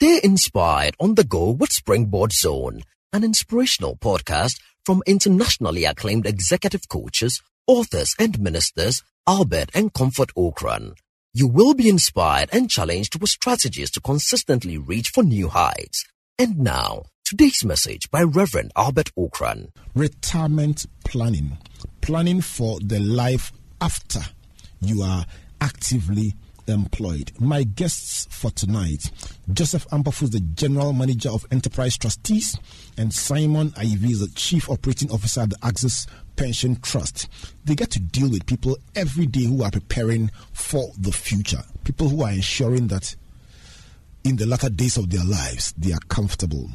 Stay inspired on the go with Springboard Zone, an inspirational podcast from internationally acclaimed executive coaches, authors, and ministers Albert and Comfort Ocran. You will be inspired and challenged with strategies to consistently reach for new heights. And now, today's message by Reverend Albert Ocran. Retirement planning. Planning for the life after you are actively employed. My guests for tonight, Joseph Ampofo is the General Manager of Enterprise Trustees, and Simon Ivy is the Chief Operating Officer at the Access Pension Trust. They get to deal with people every day who are preparing for the future, people who are ensuring that in the latter days of their lives they are comfortable.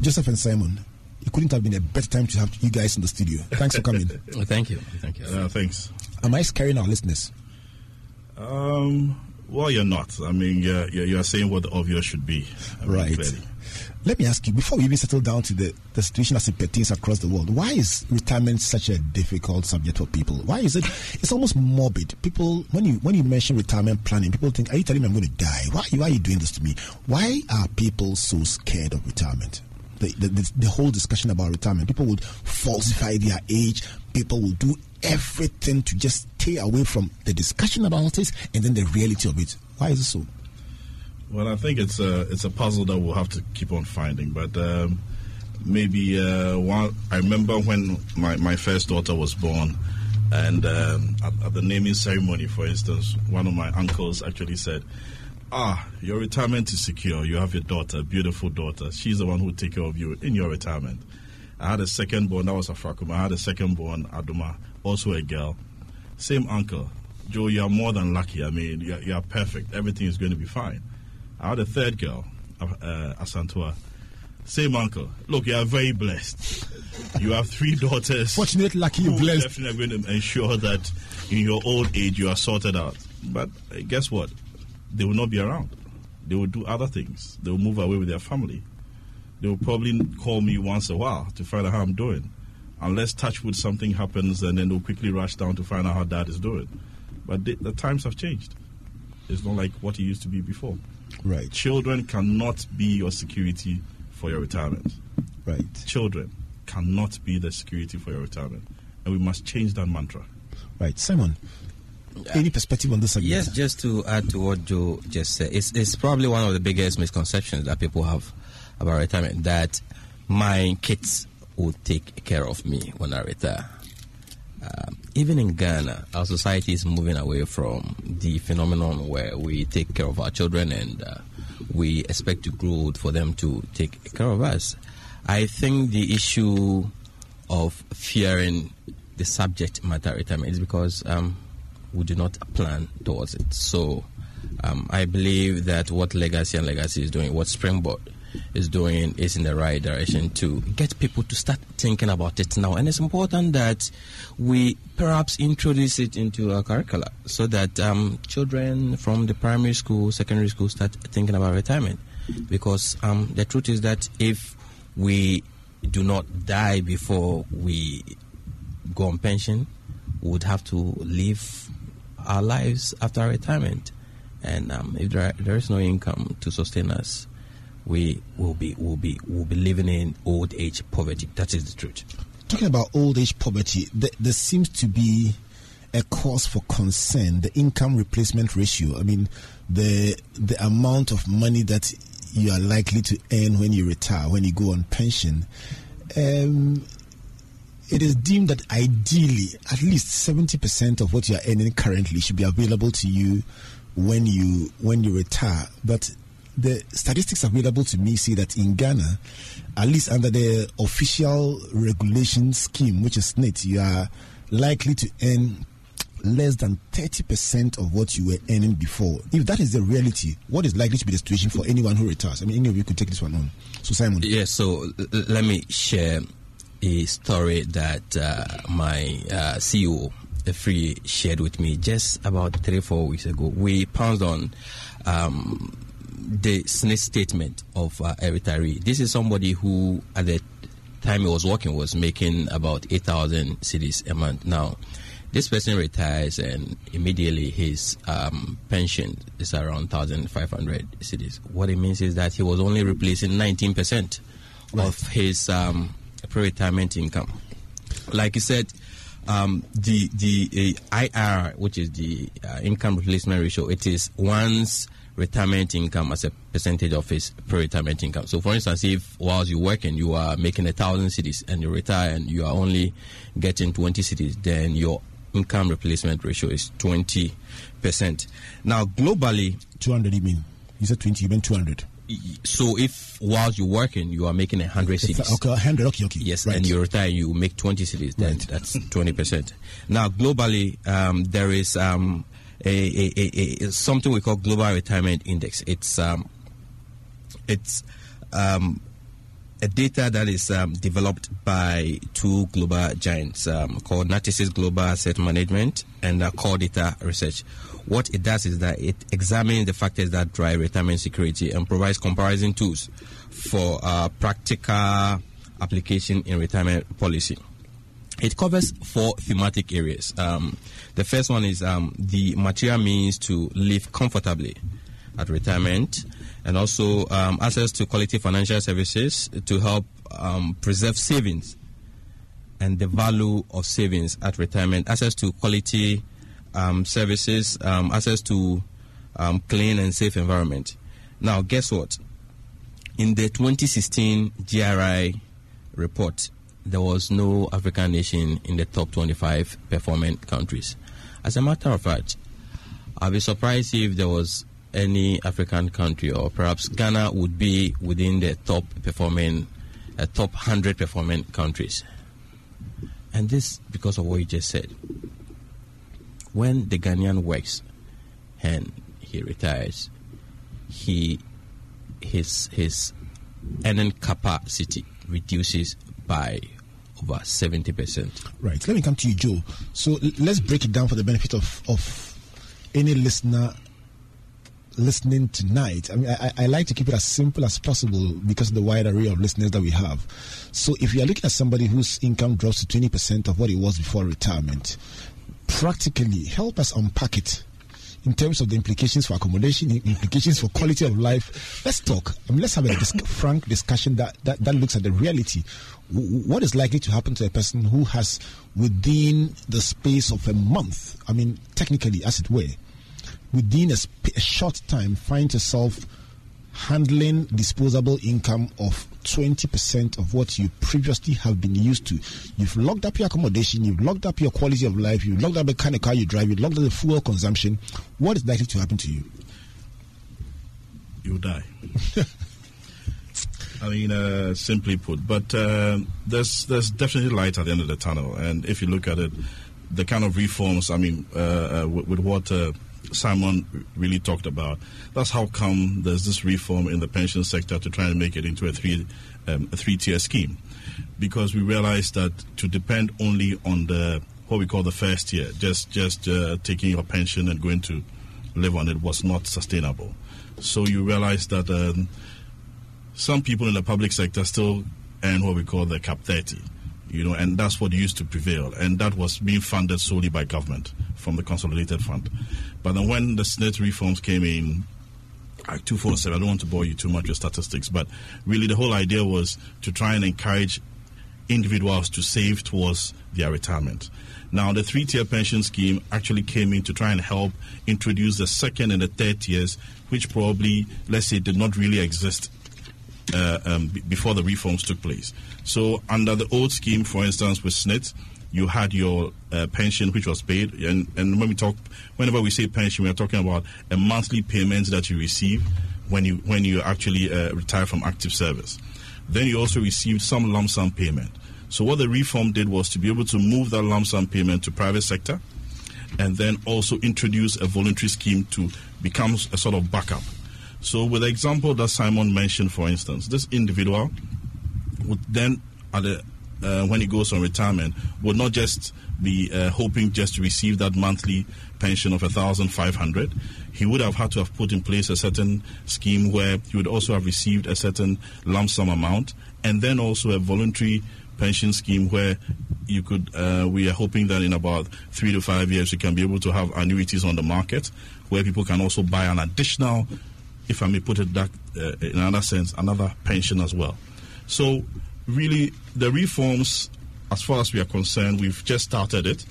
Joseph and Simon, it couldn't have been a better time to have you guys in the studio. Thanks for coming. thank you. Thank you. Uh, thanks. Am I scaring our listeners? Um, well, you're not. I mean, you're, you're, saying what the obvious should be. I mean, right. Clearly. Let me ask you, before we even settle down to the, the situation as it pertains across the world, why is retirement such a difficult subject for people? Why is it? It's almost morbid. People, when you when you mention retirement planning, people think, "Are you telling me I'm going to die? Why, why are you doing this to me? Why are people so scared of retirement?" The, the, the, the whole discussion about retirement, people would falsify their age. People will do everything to just stay away from the discussion about it and then the reality of it. Why is it so? Well, I think it's a it's a puzzle that we'll have to keep on finding. But um, maybe uh, one. I remember when my, my first daughter was born, and um, at, at, the naming ceremony, for instance, one of my uncles actually said, "Ah, your retirement is secure. You have your daughter, beautiful daughter. She's the one who will take care of you in your retirement." I had a second born. That was Afrakuma. I had a second born, Aduma, also a girl. Same uncle. Joe, you are more than lucky. I mean, you are, you are perfect. Everything is going to be fine. I had a third girl, uh, Asantua. Same uncle. Look, you are very blessed. You have three daughters. Fortunate, lucky, you blessed. Definitely going to ensure that in your old age you are sorted out. But uh, guess what? They will not be around. They will do other things. They will move away with their family. They will probably call me once a while to find out how I'm doing. Unless touch with something happens, and then they'll quickly rush down to find out how dad is doing. But the, the times have changed. It's not like what it used to be before. Right. Children cannot be your security for your retirement. Right. Children cannot be the security for your retirement. And we must change that mantra. Right. Simon, any perspective on this subject? Yes, just to add to what Joe just said, it's, it's probably one of the biggest misconceptions that people have about retirement that my kids will take care of me when I retire. Um, even in Ghana, our society is moving away from the phenomenon where we take care of our children and uh, we expect to grow old for them to take care of us. I think the issue of fearing the subject matter retirement is because um, we do not plan towards it. So um, I believe that what Legacy and Legacy is doing, what Springboard is doing is in the right direction to get people to start thinking about it now. And it's important that we perhaps introduce it into our curricula so that um, children from the primary school, secondary school start thinking about retirement. Because um, the truth is that if we do not die before we go on pension, we would have to live our lives after retirement. And um, if there, there is no income to sustain us, we will be will be will be living in old age poverty. That is the truth. Talking about old age poverty, there, there seems to be a cause for concern. The income replacement ratio. I mean, the the amount of money that you are likely to earn when you retire, when you go on pension. Um, it is deemed that ideally, at least seventy percent of what you are earning currently should be available to you when you when you retire. But the statistics available to me say that in Ghana, at least under the official regulation scheme, which is SSNIT, you are likely to earn less than 30% of what you were earning before. If that is the reality, what is likely to be the situation for anyone who retires? I mean, any of you could take this one on. So, Simon. Yes, so let me share a story that uh, my uh, CEO, Free, shared with me just about three, four weeks ago. We pounced on um, the SSNIT statement of uh, a retiree. This is somebody who, at the time he was working, was making about 8,000 cedis a month. Now, this person retires and immediately his um, pension is around 1,500 cedis. What it means is that he was only replacing 19% right. of his um, pre-retirement income. Like you said, um, the the uh, IR, which is the uh, income replacement ratio, it is one's retirement income as a percentage of his pre-retirement income. So, for instance, if whilst you're working, you are making a thousand cedis and you retire and you are only getting 20 cedis, then your income replacement ratio is 20%. Now, globally... 200 you mean? You said 20, you meant 200. So if whilst you're working, you are making 100 cedis. Okay, 100, okay, okay. Yes, right. and you retire, you make 20 cedis. then right. that's 20%. Now, globally, um, there is um, a, a, a, something we call Global Retirement Index. It's um, it's um, a data that is um, developed by two global giants um, called Natixis Global Asset Management and uh, Core Data Research. What it does is that it examines the factors that drive retirement security and provides comparison tools for uh, practical application in retirement policy. It covers four thematic areas. Um, the first one is um, the material means to live comfortably at retirement and also um, access to quality financial services to help um, preserve savings and the value of savings at retirement, access to quality um, services, um, access to clean and safe environment. Now, guess what? In the 2016 GRI report, there was no African nation in the top 25 performing countries. As a matter of fact, I'd be surprised if there was any African country, or perhaps Ghana would be within the top performing, uh, top 100 performing countries. And this because of what you just said. When the Ghanaian works and he retires, he his his earning capacity reduces by over 70%. Right. Let me come to you, Joe. So let's break it down for the benefit of, of any listener listening tonight. I mean, I, I, like to keep it as simple as possible because of the wide array of listeners that we have. So, if you are looking at somebody whose income drops to 20% of what it was before retirement, practically help us unpack it in terms of the implications for accommodation, implications for quality of life. Let's talk. I mean, let's have a dis- frank discussion that, that, that looks at the reality. W- what is likely to happen to a person who has, within the space of a month, I mean, technically, as it were, within a, sp- a short time find yourself handling disposable income of 20% of what you previously have been used to. You've locked up your accommodation, you've locked up your quality of life, you've locked up the kind of car you drive, you've locked up the fuel consumption. What is likely to happen to you? You'll die. I mean, uh, simply put, but uh, there's there's definitely light at the end of the tunnel, and if you look at it, the kind of reforms, I mean, uh, uh with, with, what uh, Simon really talked about. That's how come there's this reform in the pension sector to try and make it into a three um, a three tier scheme, because we realized that to depend only on the what we call the first tier, just just uh, taking your pension and going to live on it was not sustainable. So you realize that um, some people in the public sector still earn what we call the cap 30 you know, and that's what used to prevail, and that was being funded solely by government from the consolidated fund. But then when the SSNIT reforms came in, like 247, I don't want to bore you too much with statistics, but really the whole idea was to try and encourage individuals to save towards their retirement. Now, the three tier pension scheme actually came in to try and help introduce the second and the third tiers, which probably, let's say, did not really exist uh, um, b- before the reforms took place. So, under the old scheme, for instance, with SSNIT, you had your uh, pension which was paid, and, and when we talk, whenever we say pension, we are talking about a monthly payment that you receive when you when you actually uh, retire from active service. Then you also received some lump sum payment. So what the reform did was to be able to move that lump sum payment to private sector, and then also introduce a voluntary scheme to become a sort of backup so, with the example that Simon mentioned, for instance, this individual would then, the, uh, when he goes on retirement, would not just be uh, hoping just to receive that monthly pension of 1500 he would have had to have put in place a certain scheme where he would also have received a certain lump sum amount and then also a voluntary pension scheme where you could. Uh, we are hoping that in about three to five years we can be able to have annuities on the market where people can also buy an additional, if I may put it that uh, in another sense, another pension as well. So really, the reforms, as far as we are concerned, we've just started it.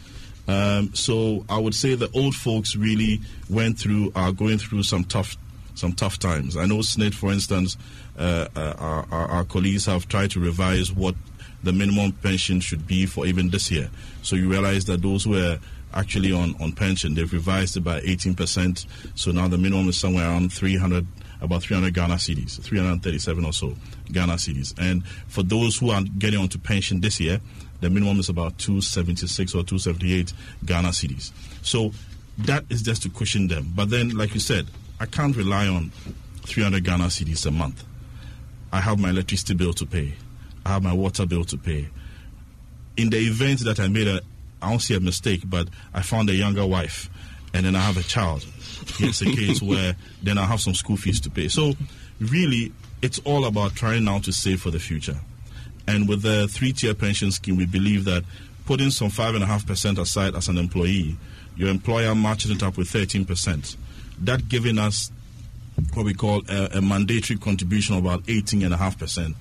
Um, so I would say the old folks really went through, are going through some tough, some tough times. I know SSNIT, for instance, uh, uh, our, our, our, colleagues have tried to revise what the minimum pension should be for even this year. So you realize that those who are actually on, on pension, they've revised it by 18%. So now the minimum is somewhere around 300 about 300 Ghana cedis, 337 or so Ghana cedis. And for those who are getting onto pension this year, the minimum is about 276 or 278 Ghana cedis. So that is just to cushion them. But then, like you said, I can't rely on 300 Ghana cedis a month. I have my electricity bill to pay. I have my water bill to pay. In the event that I made a, I don't see a mistake, but I found a younger wife, and then I have a child. It's a case where then I have some school fees to pay. So, really, it's all about trying now to save for the future. And with the three-tier pension scheme, we believe that putting some five and a half percent aside as an employee, your employer matches it up with thirteen percent. That giving us what we call a, a mandatory contribution of about eighteen and a half percent,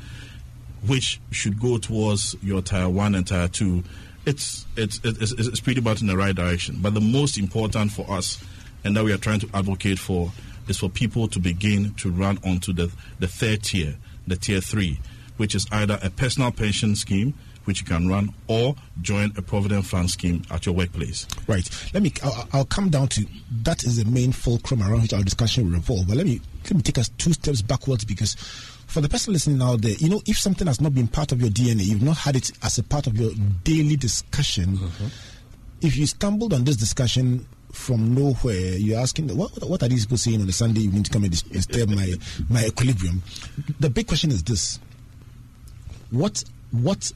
which should go towards your tier one and tier two. It's, it's it's it's pretty much in the right direction. But the most important for us, and that we are trying to advocate for, is for people to begin to run onto the the third tier, the tier three which is either a personal pension scheme which you can run or join a provident fund scheme at your workplace. Right. Let me. I'll, I'll, come down to that is the main fulcrum around which our discussion will revolve. But let me let me take us two steps backwards because for the person listening out there, you know, if something has not been part of your DNA, you've not had it as a part of your daily discussion. Mm-hmm. If you stumbled on this discussion from nowhere, you're asking, what, what are these people saying on a Sunday evening to come and disturb my, my equilibrium? The big question is this what what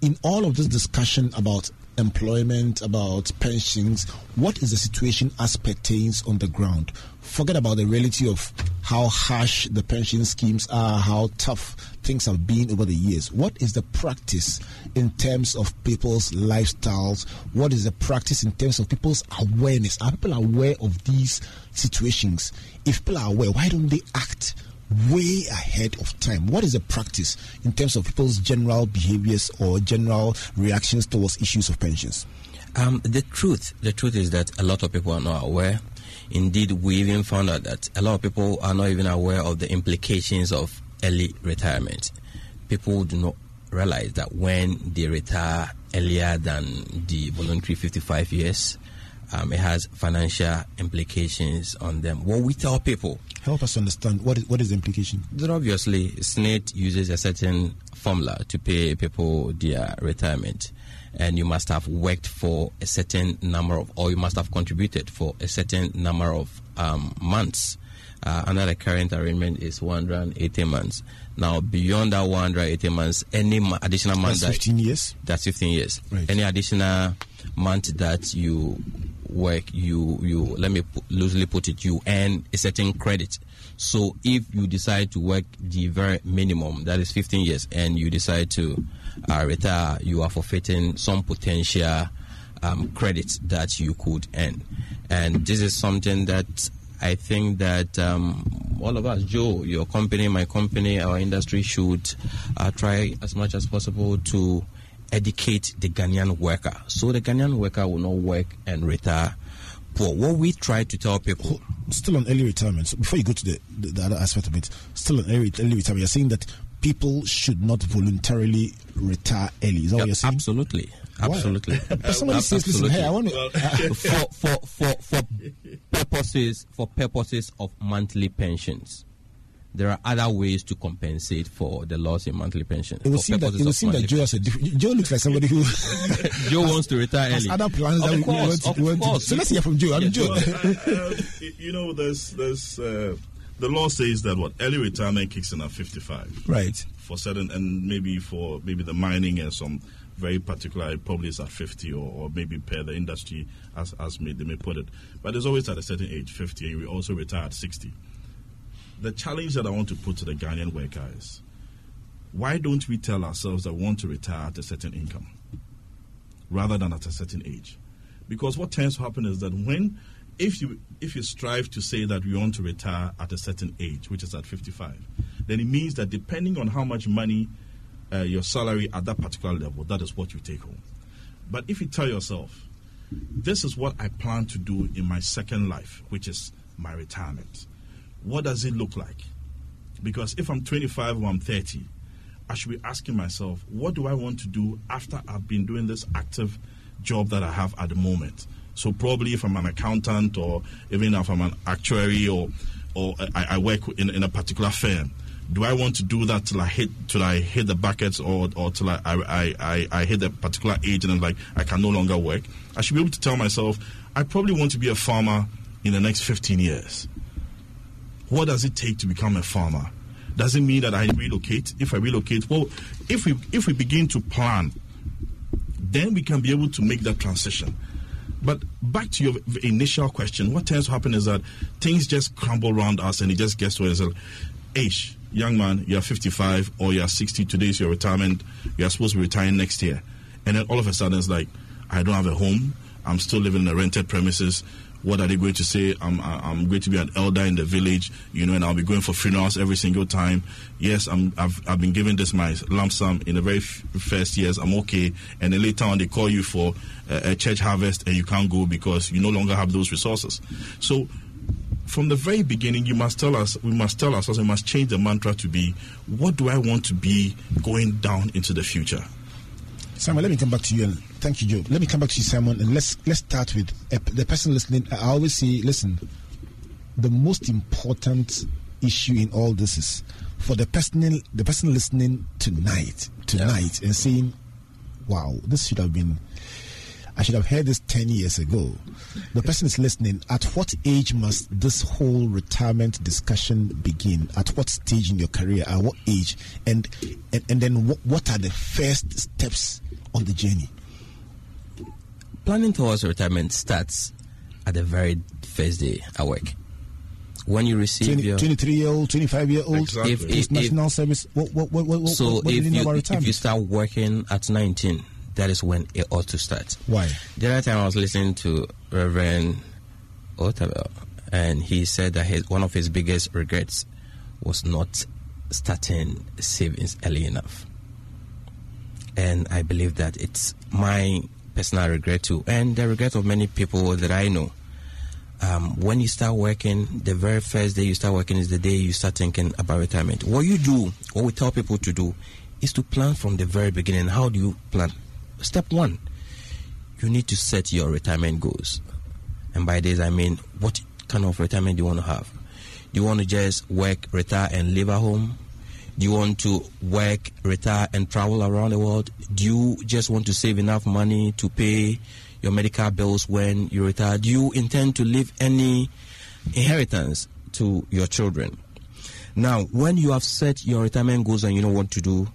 in all of this discussion about employment, about pensions, what is the situation as pertains on the ground? Forget about the reality of how harsh the pension schemes are, how tough things have been over the years. What is the practice in terms of people's lifestyles? What is the practice in terms of people's awareness? Are people aware of these situations? If people are aware, why don't they act way ahead of time. What is the practice in terms of people's general behaviors or general reactions towards issues of pensions? Um, the truth, the truth is that a lot of people are not aware. Indeed, we even found out that a lot of people are not even aware of the implications of early retirement. People do not realize that when they retire earlier than the voluntary 55 years, um, it has financial implications on them. What we tell people Help us understand what is, what is the implication. Then obviously, SSNIT uses a certain formula to pay people their retirement. And you must have worked for a certain number of, or you must have contributed for a certain number of um, months. Uh, under the current arrangement is 180 months. Now, beyond that 180 months, any additional month that's 15 that, years. That's 15 years. Right. Any additional month that you work, you you let me loosely put it, you earn a certain credit. So if you decide to work the very minimum, that is 15 years, and you decide to uh, retire, you are forfeiting some potential um, credits that you could earn. And this is something that I think that um, all of us, Joe, your company, my company, our industry should uh, try as much as possible to educate the Ghanaian worker. So the Ghanaian worker will not work and retire poor. What we try to tell people. Still on early retirement, so before you go to the, the, the other aspect of it, still on early, early retirement, you're saying that people should not voluntarily retire early. Is that what you're saying? Absolutely. Absolutely. Somebody says, listen, hey, I want to. Uh, for, for, for, for purposes, for purposes of monthly pensions there are other ways to compensate for the loss in monthly pension. It would seem that it would seem that Joe has a different. Joe looks like somebody who Joe wants to retire early. other plans of that course, we want, to, want to. So let's hear from Joe. I'm yes, Joe. Well, uh, you know, there's there's uh, the law says that what early retirement kicks in at 55. Right. For certain and maybe for maybe the mining and some very particular probably it's at 50 or, or maybe per the industry as as may, they may put it. But there's always at a certain age, 50, and we also retire at 60 the challenge that I want to put to the Ghanaian worker is why don't we tell ourselves that we want to retire at a certain income rather than at a certain age? Because what tends to happen is that when if you if you strive to say that we want to retire at a certain age, which is at 55, then it means that depending on how much money uh, your salary at that particular level, that is what you take home. But if you tell yourself, this is what I plan to do in my second life, which is my retirement, what does it look like? Because if I'm 25 or I'm 30, I should be asking myself, what do I want to do after I've been doing this active job that I have at the moment? So probably if I'm an accountant or even if I'm an actuary or or I, I work in, in a particular firm, do I want to do that till I hit till I hit the buckets or or till I I, I, I hit a particular age and I'm like I can no longer work? I should be able to tell myself I probably want to be a farmer in the next 15 years. What does it take to become a farmer? Does it mean that I relocate? If I relocate, well, if we if we begin to plan, then we can be able to make that transition. But back to your initial question, what tends to happen is that things just crumble around us and it just gets to us. Age, young man, you're 55 or you're 60, today's your retirement, you're supposed to be retiring next year. And then all of a sudden it's like, I don't have a home, I'm still living in a rented premises. What are they going to say? I'm I'm going to be an elder in the village, you know, and I'll be going for funerals every single time. Yes, I'm I've I've been given this my lump sum in the very f- first years. I'm okay, and then later on they call you for a, a church harvest and you can't go because you no longer have those resources. So from the very beginning, you must tell us, we must tell ourselves, we must change the mantra to be, what do I want to be going down into the future? Simon, let me come back to you and thank you, Joe. Let me come back to you, Simon, and let's let's start with uh, the person listening. I always say, listen, the most important issue in all this is for the person the person listening tonight, tonight, yeah. and saying, "Wow, this should have been." I should have heard this 10 years ago. The person is listening. At what age must this whole retirement discussion begin? At what stage in your career? At what age? And and, and then what, what are the first steps on the journey? Planning towards retirement starts at the very first day at work. When you receive 20, your 23 year old, 25 year old, Exactly. If- if- national service. What, what, what, what, so what, if you if you start working at 19, that is when it ought to start. Why? The other time I was listening to Reverend Otabil, and he said that his, one of his biggest regrets was not starting savings early enough. And I believe that it's my personal regret too, and the regret of many people that I know. Um, when you start working, the very first day you start working is the day you start thinking about retirement. What you do, what we tell people to do, is to plan from the very beginning. How do you plan? Step one, you need to set your retirement goals. And by this, I mean, what kind of retirement do you want to have? Do you want to just work, retire, and live at home? Do you want to work, retire, and travel around the world? Do you just want to save enough money to pay your medical bills when you retire? Do you intend to leave any inheritance to your children? Now, when you have set your retirement goals and you know what to do,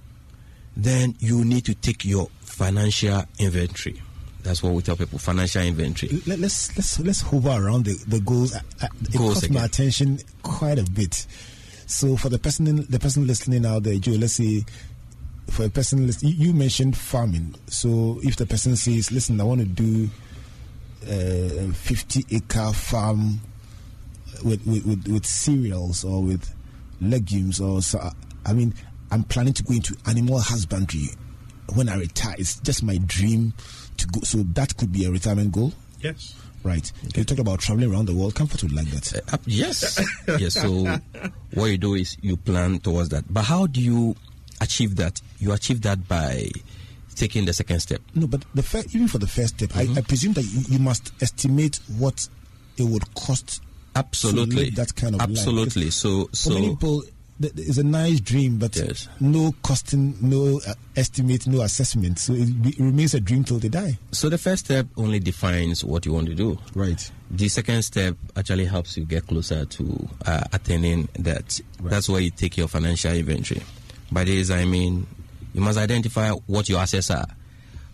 then you need to take your financial inventory. That's what we tell people: financial inventory. Let, us let's let's hover around the the goals. Uh, uh, it Goals caught my attention quite a bit. So for the person in, the person listening out there, Joe, let's say for a person you, mentioned farming. So if the person says, "Listen, I want to do uh, a 50 acre farm with, with, with, with cereals or with legumes or so," I mean, I'm planning to go into animal husbandry when I retire. It's just my dream to go. So that could be a retirement goal. Yes. Right. You talk about traveling around the world. Comfort would like that. Uh, yes, yes. So what you do is you plan towards that. But how do you achieve that? You achieve that by taking the second step. No, but the even for the first step, Mm-hmm. I, I presume that you, you must estimate what it would cost. Absolutely, that kind of absolutely. So, For many so people, it's a nice dream, but Yes. no costing, no uh, estimate, no assessment. So it, it remains a dream till they die. so the first step only defines what you want to do. Right. The second step actually helps you get closer to uh, attaining that. That's where you take your financial inventory. By this, I mean you must identify what your assets are.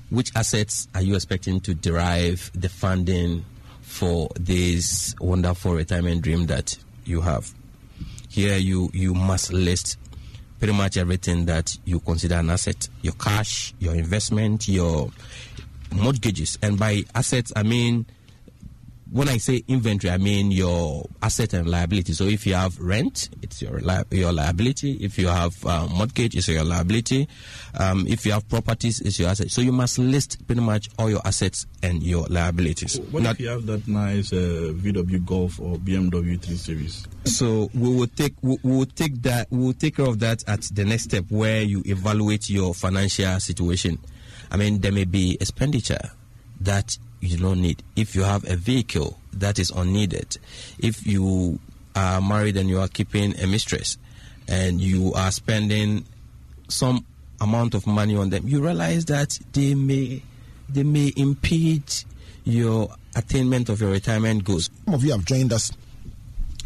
Which assets are you expecting to derive the funding for this wonderful retirement dream that you have? Here, you you must list pretty much everything that you consider an asset your cash, your investment, your mortgages. And by assets, I mean when I say inventory, I mean your asset and liability. So if you have rent, it's your li- your liability. If you have uh, mortgage, it's your liability. Um, if you have properties, it's your asset. So you must list pretty much all your assets and your liabilities. What Now- if you have that nice uh, VW Golf or BMW 3 Series? So we will take we we will take that we will take care of that at the next step where you evaluate your financial situation. I mean, there may be expenditure that you don't need. If you have a vehicle that is unneeded, if you are married and you are keeping a mistress, and you are spending some amount of money on them, you realize that they may they may impede your attainment of your retirement goals. Some of you have joined us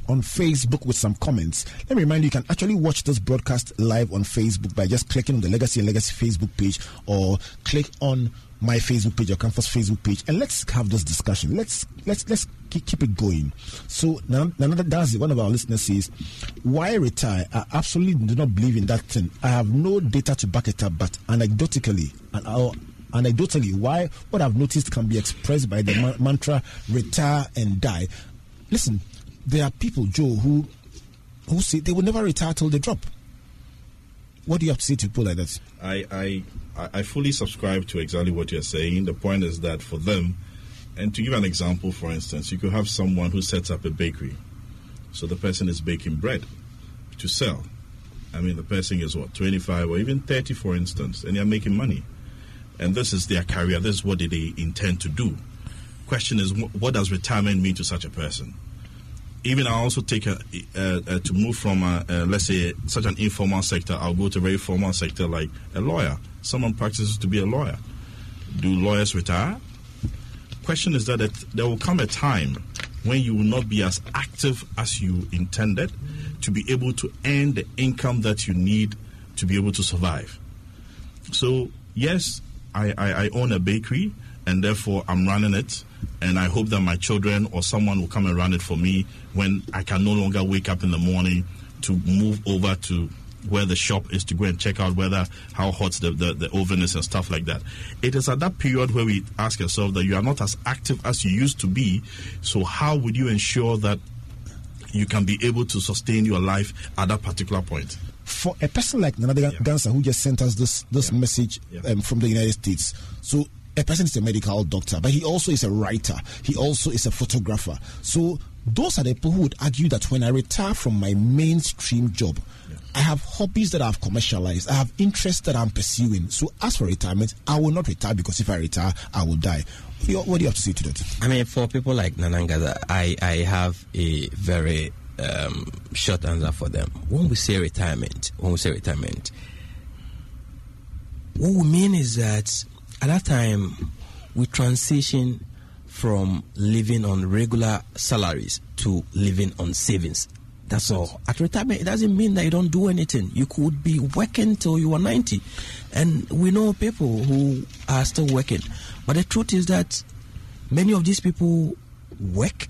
on Facebook with some comments. Let me remind you, you can actually watch this broadcast live on Facebook by just clicking on the Legacy and Legacy Facebook page or click on my Facebook page or Campus Facebook page and let's have this discussion. Let's let's let's keep, it going. So now, another that's one of our listeners says, "Why retire? I absolutely do not believe in that thing. I have no data to back it up, but anecdotally, and I'll anecdotally, why what I've noticed can be expressed by the ma- mantra retire and die. Listen, there are people, Joe, who who say they will never retire till they drop. What do you have to say to people like that? I, I I fully subscribe to exactly what you're saying. The point is that for them, and to give an example, for instance, you could have someone who sets up a bakery. So the person is baking bread to sell. I mean, the person is what, 25 or even 30, for instance, and they're making money. And this is their career, this is what they intend to do. Question is, what does retirement mean to such a person? Even I also take a, to move from uh, let's say such an informal sector. I'll go to a very formal sector like a lawyer. Someone practices to be a lawyer. Do lawyers retire? Question is that there will come a time when you will not be as active as you intended to be able to earn the income that you need to be able to survive. So yes, I, I, I own a bakery and therefore I'm running it. And I hope that my children or someone will come and run it for me when I can no longer wake up in the morning to move over to where the shop is to go and check out whether how hot the, the, the oven is and stuff like that. It is at that period where we ask ourselves that you are not as active as you used to be. So how would you ensure that you can be able to sustain your life at that particular point? For a person like Nana Yeah. Gansa who just sent us this this Yeah. message Yeah. um, from the United States, so a person is a medical doctor, but he also is a writer. He also is a photographer. So those are the people who would argue that when I retire from my mainstream job, I have hobbies that I've commercialized. I have interests that I'm pursuing. So as for retirement, I will not retire because if I retire, I will die. What do you, have to say to that? I mean, for people like Nanangaza, I, I have a very um, short answer for them. When we say retirement, when we say retirement, what we mean is that at that time we transition from living on regular salaries to living on savings. That's all. At retirement, it doesn't mean that you don't do anything. You could be working till you are 90. And we know people who are still working. But the truth is that many of these people work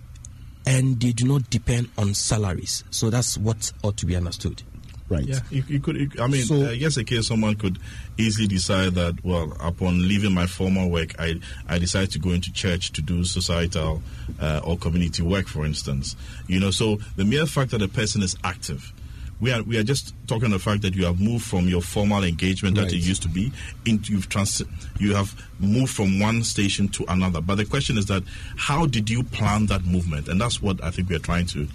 and they do not depend on salaries. So that's what ought to be understood. Right. Yeah, you, you could. you- I mean, So- uh, yes, a case someone could easily decide that. Well, upon leaving my former work, I I decide to go into church to do societal uh, or community work, for instance. You know, so the mere fact that a person is active. We are, we are just talking the fact that you have moved from your formal engagement that Right. you used to be into you've trans- you have moved from one station to another. But the question is that how did you plan that movement? And that's what I think we are trying to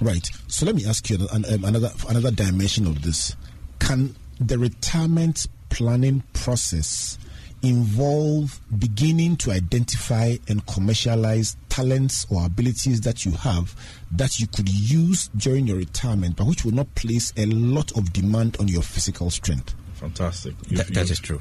Right. So let me ask you um, another another dimension of this. Can the retirement planning process involve beginning to identify and commercialize talents or abilities that you have that you could use during your retirement, but which will not place a lot of demand on your physical strength? Fantastic. That, that is true.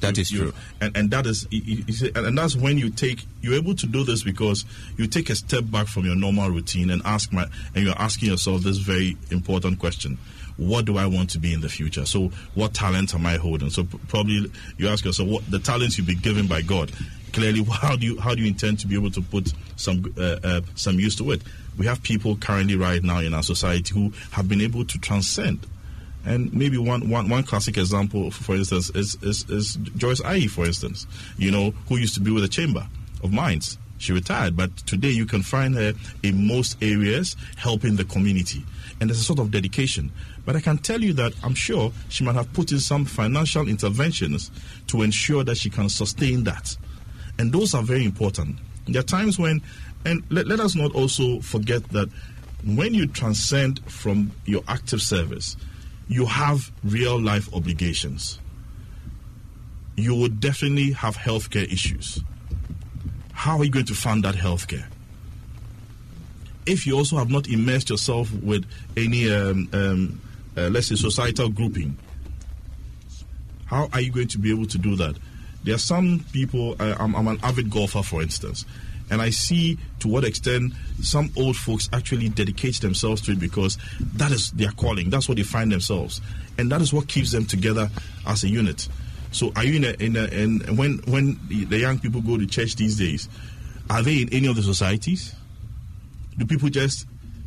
That you- is true. and and that is you- you- see, and and that's when you take you're able to do this because you take a step back from your normal routine and ask my and you're asking yourself this very important question what do I want to be in the future? So, what talent am I holding? So, probably you ask yourself, what the talents you've been given by God. Clearly, how do you how do you intend to be able to put some uh, uh, some use to it? We have people currently right now in our society who have been able to transcend And maybe one, one, one classic example, for instance, is, is, is Joyce Aryee, for instance, you know, who used to be with the Chamber of Mines. She retired, but today you can find her in most areas helping the community. And there's a sort of dedication. But I can tell you that I'm sure she might have put in some financial interventions to ensure that she can sustain that. And those are very important. There are times when, and let, let us not also forget that when you transcend from your active service, you have real life obligations. You will definitely have healthcare issues. How are you going to fund that healthcare? If you also have not immersed yourself with any, um, um, uh, let's say, societal grouping, how are you going to be able to do that? There are some people, uh, I'm, I'm an avid golfer, for instance, and I see to what extent some old folks actually dedicate themselves to it because that is their calling. That's what they find themselves, and that is what keeps them together as a unit. So, are you in a, in a, when when the young people go to church these days? Are they in any of the societies? Do people just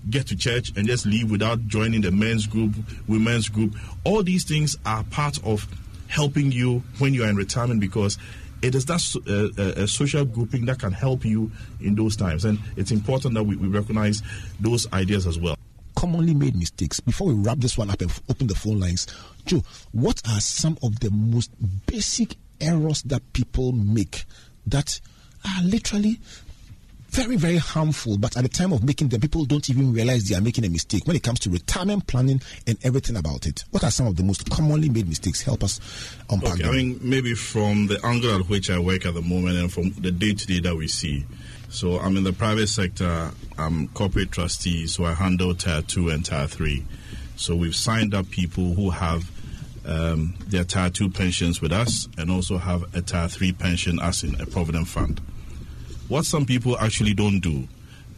get to church and just leave without joining the men's group, women's group? All these things are part of helping you when you are in retirement because it is that uh, a social grouping that can help you in those times. And it's important that we, we recognize those ideas as well. Commonly made mistakes. Before we wrap this one up and open the phone lines, Joe, what are some of the most basic errors that people make that are literally very, very harmful. But at the time of making them, people don't even realize they are making a mistake when it comes to retirement planning and everything about it. What are some of the most commonly made mistakes? Help us unpack okay, them. I mean, maybe from the angle at which I work at the moment and from the day to day that we see. So I'm in the private sector. I'm corporate trustee, so I handle tier two and tier three. So we've signed up people who have um, their tier two pensions with us and also have a tier three pension as in a provident fund. What some people actually don't do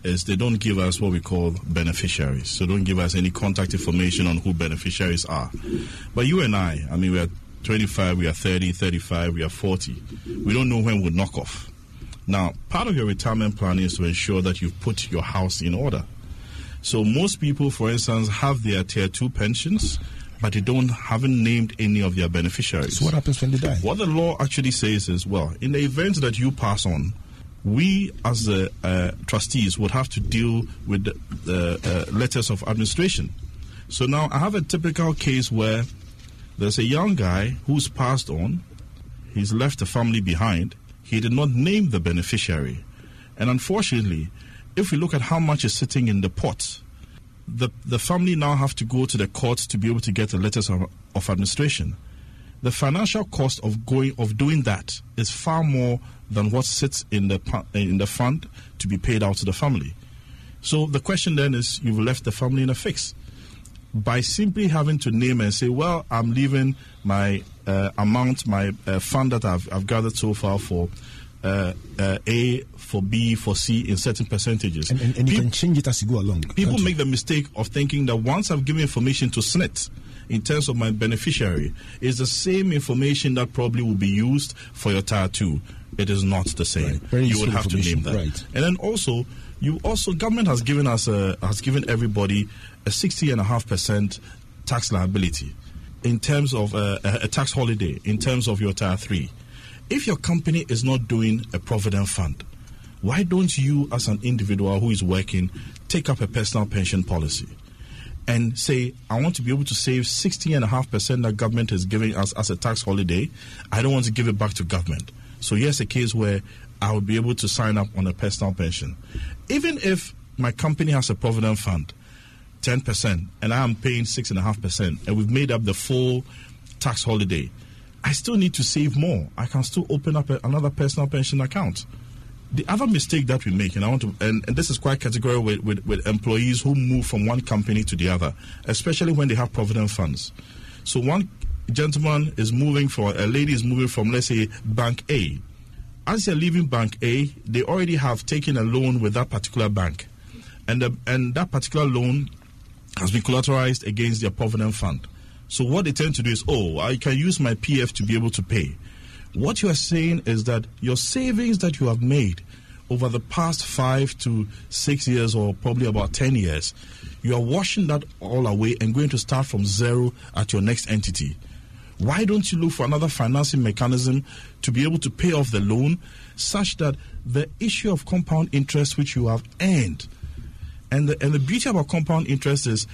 is they don't give us what we call beneficiaries. So don't give us any contact information on who beneficiaries are. But you and I, I mean, we are 25, we are 30, 35, we are 40. We don't know when we'll knock off. Now, part of your retirement plan is to ensure that you've put your house in order. So most people, for instance, have their tier two pensions, but they don't haven't named any of their beneficiaries. So what happens when they die? What the law actually says is, well, in the event that you pass on, we as the uh, trustees would have to deal with the, the uh, letters of administration. So now I have a typical case where there's a young guy who's passed on, he's left a family behind, he did not name the beneficiary. And unfortunately, if we look at how much is sitting in the pot, the, the family now have to go to the courts to be able to get the letters of, of administration. The financial cost of going of doing that is far more than what sits in the in the fund to be paid out to the family. So the question then is, you've left the family in a fix by simply having to name and say, "Well, I'm leaving my uh, amount, my uh, fund that I've, I've, gathered so far for uh, uh A, for B, for C in certain percentages." And, and, and you can change it as you go along. People make the mistake of thinking that once I've given information to SSNIT in terms of my beneficiary, is the same information that probably will be used for your tier two it is not the same. Right. You would have to name that. Right. And then also, you also government has given us a has given everybody a sixty and a half percent tax liability in terms of uh, a, a tax holiday in terms of your tier three. If your company is not doing a provident fund, why don't you, as an individual who is working, take up a personal pension policy? and say, I want to be able to save 60.5% that government is giving us as a tax holiday. I don't want to give it back to government. So here's a case where I would be able to sign up on a personal pension. Even if my company has a provident fund, 10%, and I am paying 6.5%, and we've made up the full tax holiday, I still need to save more. I can still open up a, another personal pension account. The other mistake that we make, and I want to, and, and this is quite categorical with, with, with employees who move from one company to the other, especially when they have provident funds. So one gentleman is moving for a lady is moving from let's say bank A. As they're leaving bank A, they already have taken a loan with that particular bank, and the, and that particular loan has been collateralized against their provident fund. So what they tend to do is, oh, I can use my PF to be able to pay. What you are saying is that your savings that you have made over the past five to six years, or probably about 10 years, you are washing that all away and going to start from zero at your next entity. Why don't you look for another financing mechanism to be able to pay off the loan such that the issue of compound interest which you have earned and the, and the beauty about compound interest is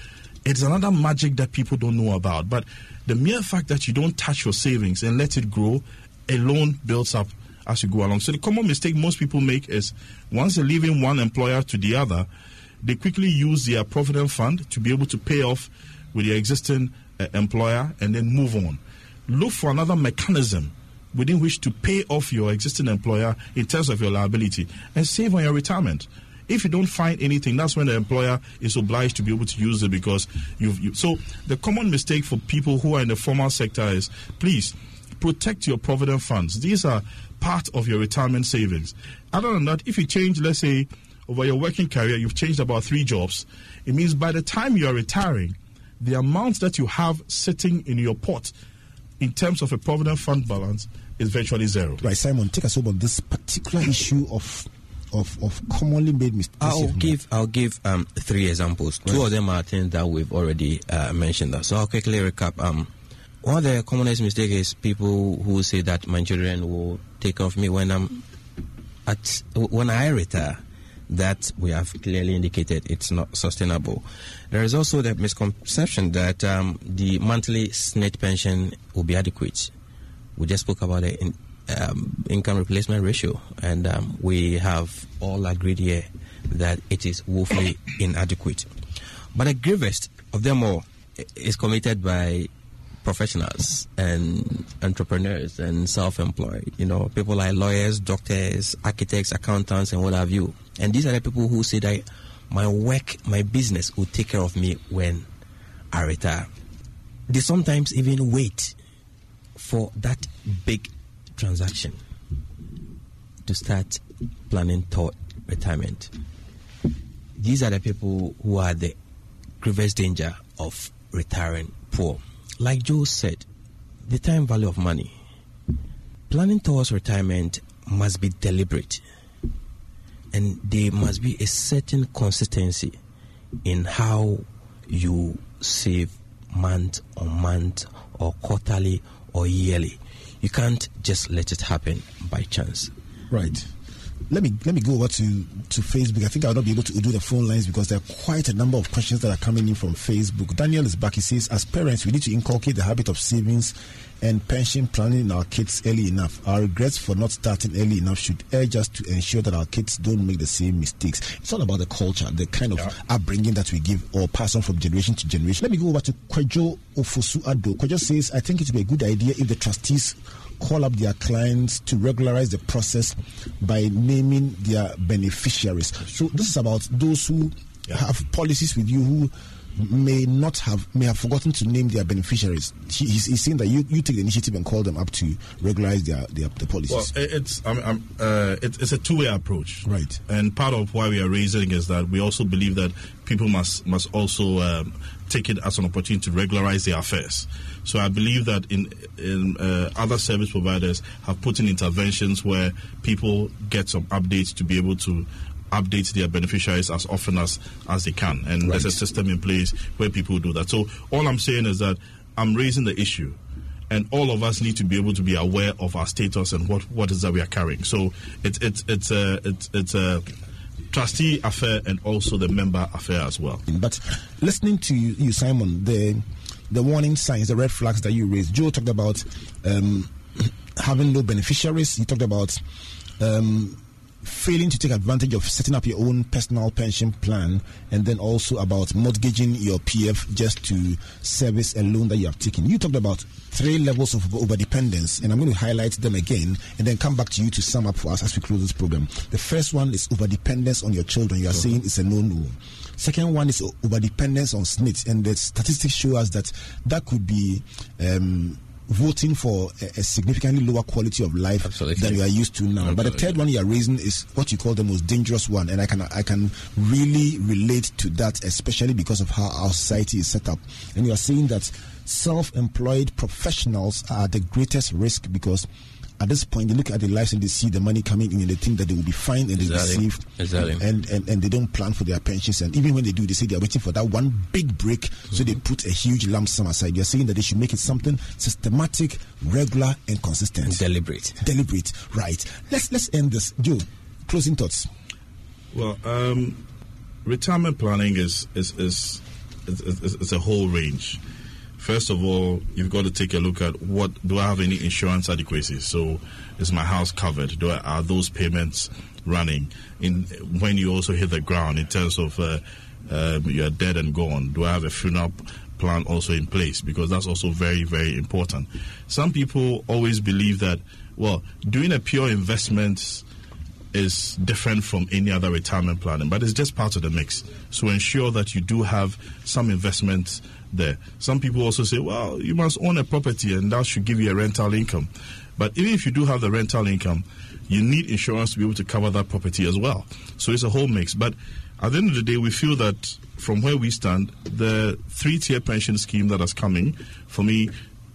it's another magic that people don't know about. But the mere fact that you don't touch your savings and let it grow, a loan builds up as you go along. So the common mistake most people make is once they're leaving one employer to the other, they quickly use their provident fund to be able to pay off with their existing uh, employer and then move on. Look for another mechanism within which to pay off your existing employer in terms of your liability and save on your retirement. If you don't find anything, that's when the employer is obliged to be able to use it because you've. You, so the common mistake for people who are in the formal sector is please protect your provident funds. These are part of your retirement savings. Other than that, if you change, let's say, over your working career, you've changed about three jobs, it means by the time you are retiring, the amount that you have sitting in your pot in terms of a provident fund balance is virtually zero. Right, Simon, take us over this particular issue of of, of commonly made mistakes. I'll give I'll give um, three examples. Right. Two of them are things that we've already uh, mentioned. That. So I'll quickly recap. Um, one of the commonest mistakes is people who say that my children will take care of me when I'm at when I retire. That we have clearly indicated it's not sustainable. There is also the misconception that um, the monthly SSNIT pension will be adequate. We just spoke about the in um, income replacement ratio, and um, we have all agreed here that it is woefully inadequate. But the gravest of them all is committed by professionals and entrepreneurs and self-employed. You know, people like lawyers, doctors, architects, accountants, and what have you. And these are the people who say that my work, my business will take care of me when I retire. They sometimes even wait for that big transaction to start planning toward retirement. These are the people who are the gravest danger of retiring poor. Like Joe said, the time value of money. Planning towards retirement must be deliberate and there must be a certain consistency in how you save month on month or quarterly or yearly. You can't just let it happen by chance. Right. Let me let me go over to, to Facebook. I think I'll not be able to do the phone lines because there are quite a number of questions that are coming in from Facebook. Daniel is back. He says, as parents, we need to inculcate the habit of savings and pension planning in our kids early enough. Our regrets for not starting early enough should urge us to ensure that our kids don't make the same mistakes. It's all about the culture, the kind of yeah. upbringing that we give or pass on from generation to generation. Let me go over to Kwejo Ofosu Ado. Kwejo says, I think it would be a good idea if the trustees call up their clients to regularize the process by naming their beneficiaries. So this is about those who have policies with you who may not have may have forgotten to name their beneficiaries. He, he's, he's, saying that you, you take the initiative and call them up to regularize their their, their policies. Well, it's I'm, I'm, uh, it, it's a two way approach, right? And part of why we are raising is that we also believe that people must must also um, take it as an opportunity to regularize their affairs. So I believe that in in uh, other service providers have put in interventions where people get some updates to be able to update their beneficiaries as often as, as they can. And right. there's a system in place where people do that. So all I'm saying is that I'm raising the issue. And all of us need to be able to be aware of our status and what, what is that we are carrying. So it's it's it's a it's it's a trustee affair and also the member affair as well. But listening to you, Simon, the the warning signs, the red flags that you raised. Joe talked about um, having no beneficiaries. He talked about um, failing to take advantage of setting up your own personal pension plan and then also about mortgaging your PF just to service a loan that you have taken. You talked about three levels of overdependence, and I'm going to highlight them again and then come back to you to sum up for us as we close this program. The first one is overdependence on your children. You are saying it's a no no. Second one is overdependence on SSNIT, and the statistics show us that that could be. Um, voting for a, a, significantly lower quality of life Absolutely. than you are used to now. Absolutely. But the third one you are raising is what you call the most dangerous one, and I can I can really relate to that, especially because of how our society is set up. And you are saying that self-employed professionals are the greatest risk because at this point they look at their lives and they see the money coming in and they think that they will be fine and they will be Exactly. safe Exactly. and, and and they don't plan for their pensions. And even when they do they say they are waiting for that one big break. So they put a huge lump sum aside. They're saying that they should make it something systematic regular and consistent. Deliberate. deliberate. Right. Let's let's end this. Joe closing thoughts. Well, um, retirement planning is is is, is, is is a whole range. First of all, you've got to take a look at what do I have any insurance adequacy? So, is my house covered? Do I, are those payments running? In when you also hit the ground in terms of uh, um, you're dead and gone, do I have a funeral plan also in place? Because that's also very very important. Some people always believe that well, doing a pure investment is different from any other retirement planning, but it's just part of the mix. So ensure that you do have some investments there. Some people also say, well, you must own a property and that should give you a rental income. But even if you do have the rental income, you need insurance to be able to cover that property as well. So it's a whole mix. But at the end of the day, we feel that from where we stand, the three tier pension scheme that is coming, for me,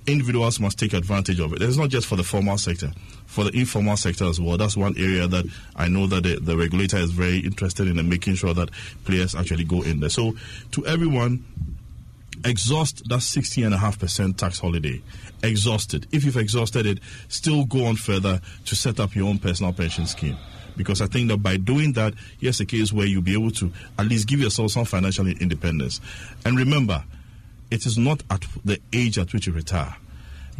individuals must take advantage of it. It's not just for the formal sector, for the informal sector as well. That's one area that I know that the, the regulator is very interested in and making sure that players actually go in there. So, to everyone, exhaust that 60.5% tax holiday. Exhaust it. If you've exhausted it, still go on further to set up your own personal pension scheme. Because I think that by doing that, here's a case where you'll be able to at least give yourself some financial independence. And remember, it is not at the age at which you retire.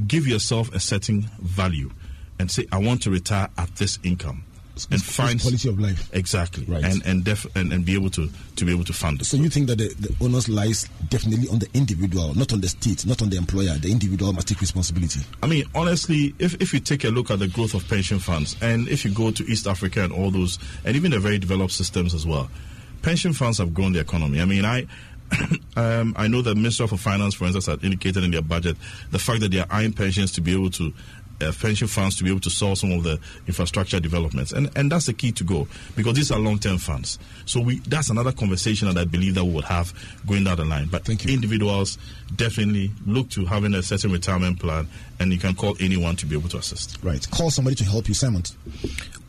Give yourself a certain value and say, I want to retire at this income. And find quality of life exactly Right. and and, def- and and be able to to be able to fund it. so you think that the, the onus lies definitely on the individual not on the state not on the employer the individual must take responsibility I mean, honestly, if, if you take a look at the growth of pension funds, and if you go to East Africa and all those, and even the very developed systems as well, pension funds have grown the economy. I mean, I. um, I know the Minister for Finance, for instance, had indicated in their budget the fact that they are eyeing pensions to be able to, uh, pension funds to be able to solve some of the infrastructure developments, and and that's the key to go because these are long-term funds. So we that's another conversation that I believe that we would have going down the line. But Thank you. individuals definitely look to having a certain retirement plan, and you can call anyone to be able to assist. right call somebody to help you simon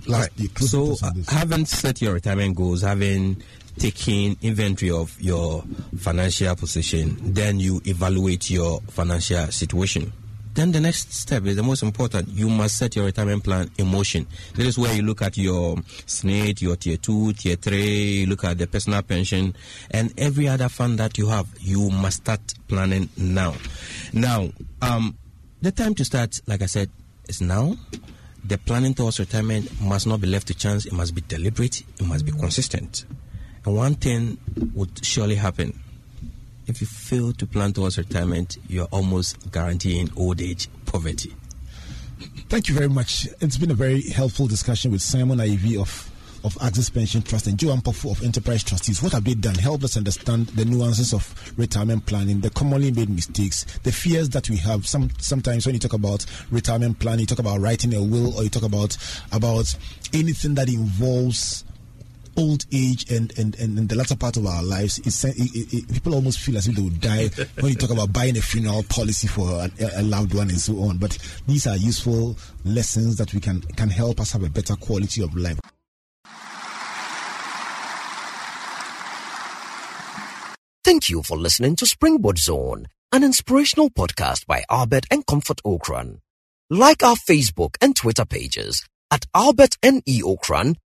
last the So, uh, having set your retirement goals, having taken inventory of your financial position, then you evaluate your financial situation. Then the next step is the most important. You must set your retirement plan in motion. This is where you look at your SSNIT, your tier two, tier three, you look at the personal pension, and every other fund that you have. You must start planning now. Now, um, the time to start, like I said, is now the planning towards retirement must not be left to chance. It must be deliberate. It must be consistent. And one thing would surely happen. If you fail to plan towards retirement, you're almost guaranteeing old age poverty. Thank you very much. It's been a very helpful discussion with Simon Ivy of of Axis Pension Trust and Joe Ampofo of Enterprise Trustees. What have they done? Help us understand the nuances of retirement planning, the commonly made mistakes, the fears that we have. Some sometimes when you talk about retirement planning, you talk about writing a will, or you talk about about anything that involves old age and, and, and, and the latter part of our lives, it's, it, it, it, people almost feel as if they would die when you talk about buying a funeral policy for a, a loved one and so on. But these are useful lessons that we can can help us have a better quality of life. Thank you for listening to Springboard Zone, an inspirational podcast by Albert and Comfort Ocran. Like our Facebook and Twitter pages at Albert N.E. Ocran